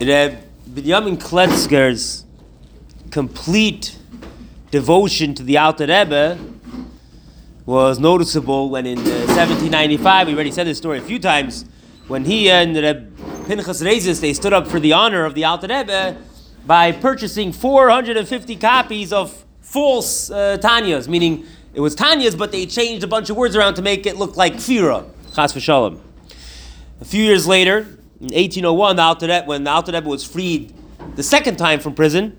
Reb Binyamin Kletzker's complete devotion to the Alter Rebbe was noticeable when in uh, 1795, we already said this story a few times, when he and Reb Pinchas Rezis, they stood up for the honor of the Alter Rebbe by purchasing 450 copies of false uh, Tanyas, meaning it was Tanyas, but they changed a bunch of words around to make it look like Kfira, Chas v'shalom. A few years later, in 1801, the Alter Rebbe, when the Alter Rebbe was freed the second time from prison,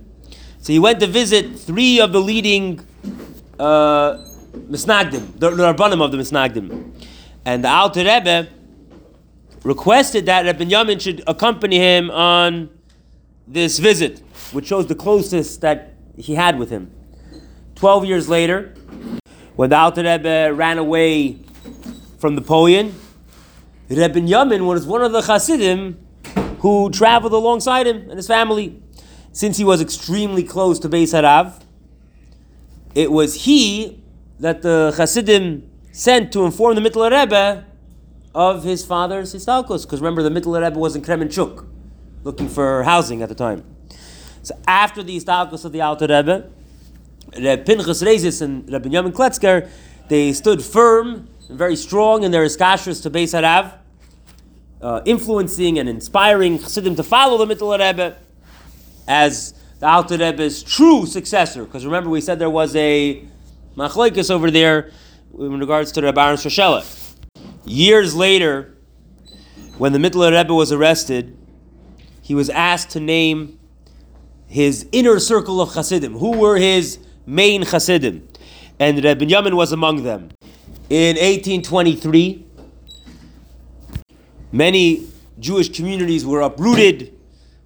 so he went to visit three of the leading uh, Misnagdim, the, the Rabbanim of the Misnagdim. And the Alter Rebbe requested that Reb Binyamin should accompany him on this visit, which shows the closest that he had with him. Twelve years later, when the Alter Rebbe ran away from Napoleon, Reb Binyamin was one of the Hasidim who traveled alongside him and his family. Since he was extremely close to Beis Harav, it was he that the Hasidim sent to inform the Mittler Rebbe of his father's histalkos. Because remember, the Mittler Rebbe was in Kremenchuk, looking for housing at the time. So after the histalkos of the Alter Rebbe, Reb Pinchas Rezis and Reb Binyamin Kletzker, they stood firm and very strong in their iskashras to Beis Harav, uh, influencing and inspiring Chassidim to follow the Mittler Rebbe as the Alter Rebbe's true successor. Because remember, we said there was a machlekes over there in regards to Reb Aaron Shoshela. Years later, when the Mittler Rebbe was arrested, he was asked to name his inner circle of Chassidim. Who were his main Chassidim? And Reb Binyamin was among them. In 1823, many Jewish communities were uprooted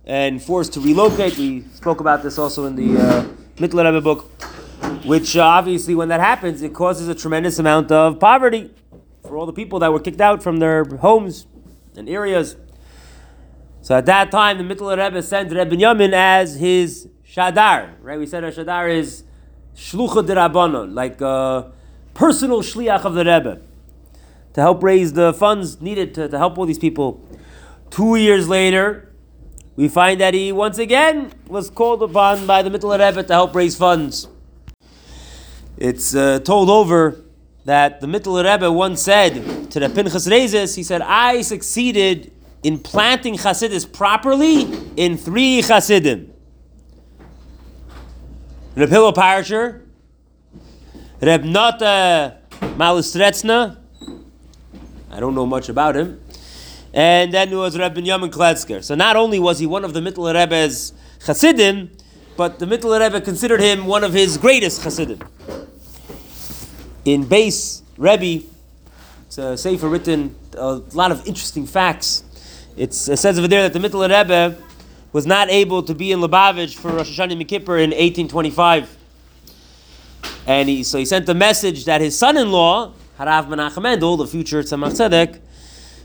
and forced to relocate. We spoke about this also in the uh, Mittler Rebbe book, which uh, obviously, when that happens, it causes a tremendous amount of poverty for all the people that were kicked out from their homes and areas. So at that time, the Mittler Rebbe sent Reb Binyamin as his shadar. Right? We said a shadar is shlucha de rabbanon, like a personal shliach of the Rebbe, to help raise the funds needed to, to help all these people. Two years later, we find that he once again was called upon by the Mittler Rebbe to help raise funds. It's uh, told over that the Mittler Rebbe once said to the Pinchas Rezes, he said, I succeeded in planting Chasidis properly in three Chasidim. Reb Hillel Paritcher, Reb Nata Malustretsna, I don't know much about him, and then there was Reb Binyamin Kletzker. So not only was he one of the Mittler Rebbe's Chasidim, but the Mittler Rebbe considered him one of his greatest Chasidim. In Beis Rebbe, it's a sefer written a lot of interesting facts. It's, it says over there that the Mittler Rebbe was not able to be in Lubavitch for Rosh Hashanah Yom Kippur in 1825. And he, so he sent a message that his son-in-law, Harav Menachem Mendel, the future Tzemach Tzedek,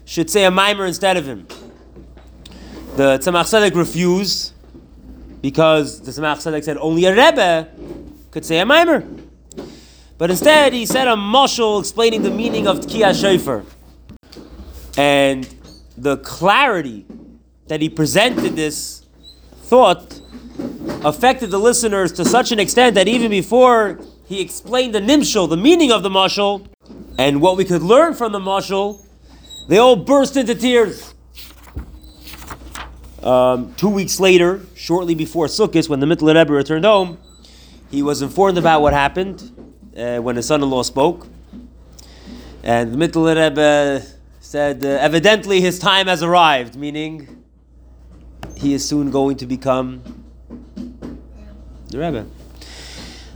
should say a mimer instead of him. The Tzemach Tzedek refused because the Tzemach Tzedek said only a Rebbe could say a mimer. But instead, he said a moshul explaining the meaning of Tkiyah Shofar. And the clarity that he presented this thought affected the listeners to such an extent that even before he explained the nimshul, the meaning of the mashal, and what we could learn from the mashal, they all burst into tears. Um, two weeks later, shortly before Sukkot, when the Mittler Rebbe returned home, he was informed about what happened uh, when his son-in-law spoke, and the Mittler Rebbe said, uh, "Evidently, his time has arrived," meaning he is soon going to become the Rebbe.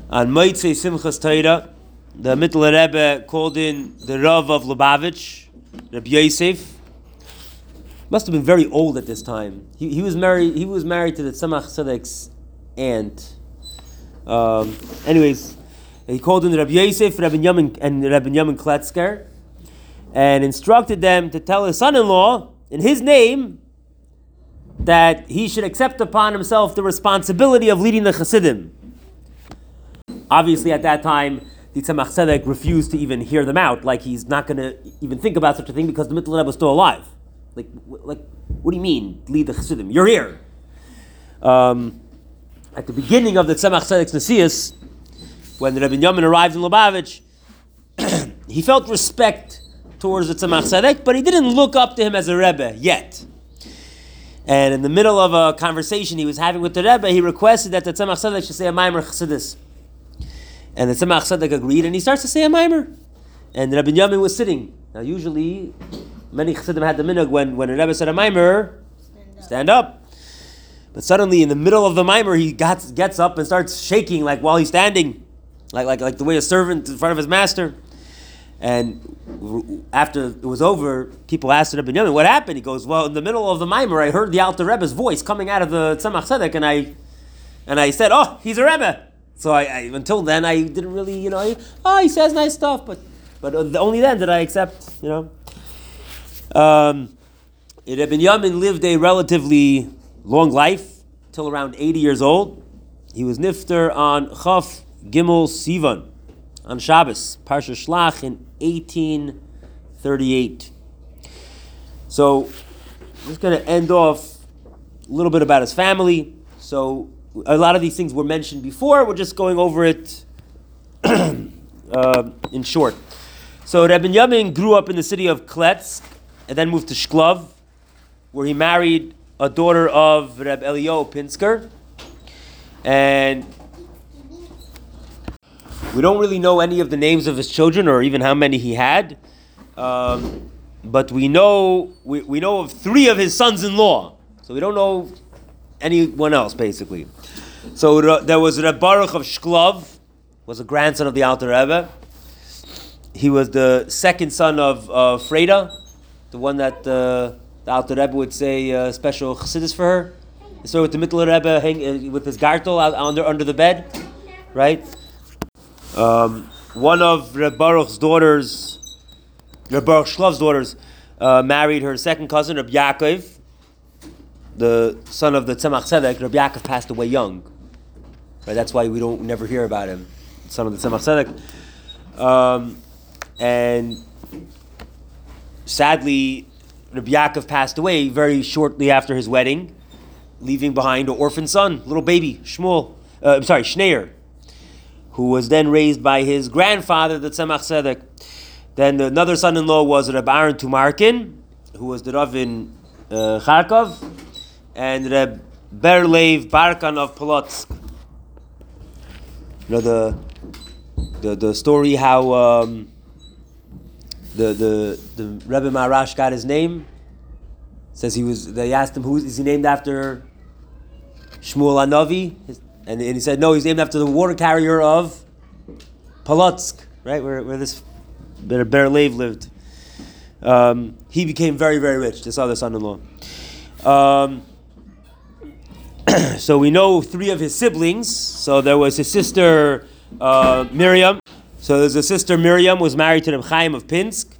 On Moitzei Simchas Torah, the Mittler Rebbe called in the Rav of Lubavitch, Rabbi Yosef. Must have been very old at this time. He, he was married. He was married to the Tzemach Tzedek's aunt. Um, anyways, he called in Rabbi Yosef, Rabbi Yamin, and Reb Binyamin Kletzker, and instructed them to tell his son-in-law in his name that he should accept upon himself the responsibility of leading the Chassidim. Obviously, at that time, the Tzemach Tzedek refused to even hear them out, like he's not going to even think about such a thing because the Rebbe was still alive. Like, like, what do you mean, lead the Chassidim? You're here. Um, at the beginning of the Tzemach Tzedek's Nasias, when the Reb Binyamin arrived in Lubavitch, he felt respect towards the Tzemach Tzedek, but he didn't look up to him as a Rebbe yet. And in the middle of a conversation he was having with the Rebbe, he requested that the Tzemach Tzedek should say a Maimer Chassidus. And the Tzemach Tzedek agreed, and he starts to say a Maimer. And Reb Binyamin was sitting. Now, usually, many Chassidim had the minhag when, when a Rebbe said a Maimer, stand up. But suddenly, in the middle of the mimer, he gets, gets up and starts shaking like while he's standing, like, like, like the way a servant in front of his master. And after it was over, people asked Reb Binyamin, what happened? He goes, well, in the middle of the mimer, I heard the Alter Rebbe's voice coming out of the Tzemach Tzedek, and I, and I said, oh, he's a Rebbe. So I, I, until then, I didn't really, you know, I, oh, he says nice stuff, but, but only then did I accept, you know. Um, Reb Binyamin lived a relatively long life, till around 80 years old. He was nifter on Chaf Gimel Sivan, on Shabbos, Parsha Shlach in 1838. So, I'm just going to end off a little bit about his family. So, a lot of these things were mentioned before. We're just going over it uh, in short. So, Reb Binyamin grew up in the city of Kletsk and then moved to Shklov, where he married a daughter of Reb Elio Pinsker. And we don't really know any of the names of his children or even how many he had. Um, but we know we, we know of three of his sons-in-law. So we don't know anyone else basically. So there was Reb Baruch of Shklov, was a grandson of the Alter Rebbe. He was the second son of uh, Freda, the one that uh, the Alter Rebbe would say uh, special chassidus for her. So with the Mittler Rebbe hang, uh, with his gartel out under under the bed, right? Um, one of Reb Baruch's daughters, Reb Baruch Shklov's daughters, uh, married her second cousin, Reb Yaakov, the son of the Tzemach Tzedek. Rabbi Yaakov passed away young. Right? That's why we don't never hear about him, son of the Tzemach Tzedek. Um, and sadly, Rabbi Yaakov passed away very shortly after his wedding, leaving behind an orphan son, little baby, Shmuel, uh, I'm sorry, Shneir, who was then raised by his grandfather, the Tzemach Tzedek. Then another son-in-law was Reb Aaron Tumarkin, who was the Rav in uh, Kharkov, and Reb Berlev Barkan of Polotsk. You know the the, the story how um, the the the Rebbe Maharash got his name. Says he was. They asked him who is he named after. Shmuel Anavi, and, and he said no, he's named after the water carrier of Polotsk, right where where this Ber Lev lived. Um, he became very very rich. This other son-in-law. Um, so we know three of his siblings. So there was his sister uh, Miriam. So there's a sister Miriam who was married to Reb Chaim of Pinsk.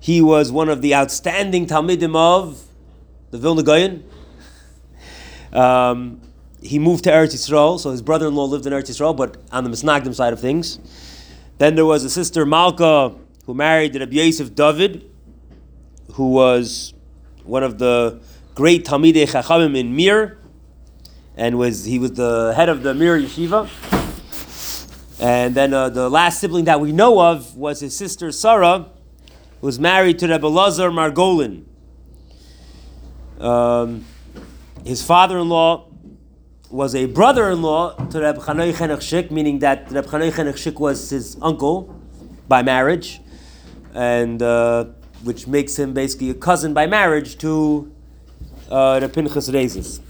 He was one of the outstanding Talmidim of the Vilna Gaon. Um, he moved to Eretz Yisrael, so his brother-in-law lived in Eretz Yisrael, but on the Misnagdim side of things. Then there was a sister Malka who married the Rabbi Yosef David, who was one of the great Talmidei Chachamim in Mir, and was he was the head of the Mir Yeshiva. And then uh, the last sibling that we know of was his sister Sarah, who was married to Rebbe Lazar Margolin. Um, his father-in-law was a brother-in-law to Reb Chanoi Chenechshik, meaning that Reb Chanoi Chenechshik was his uncle by marriage, and uh, which makes him basically a cousin by marriage to uh, Reb Pinchas Rezes.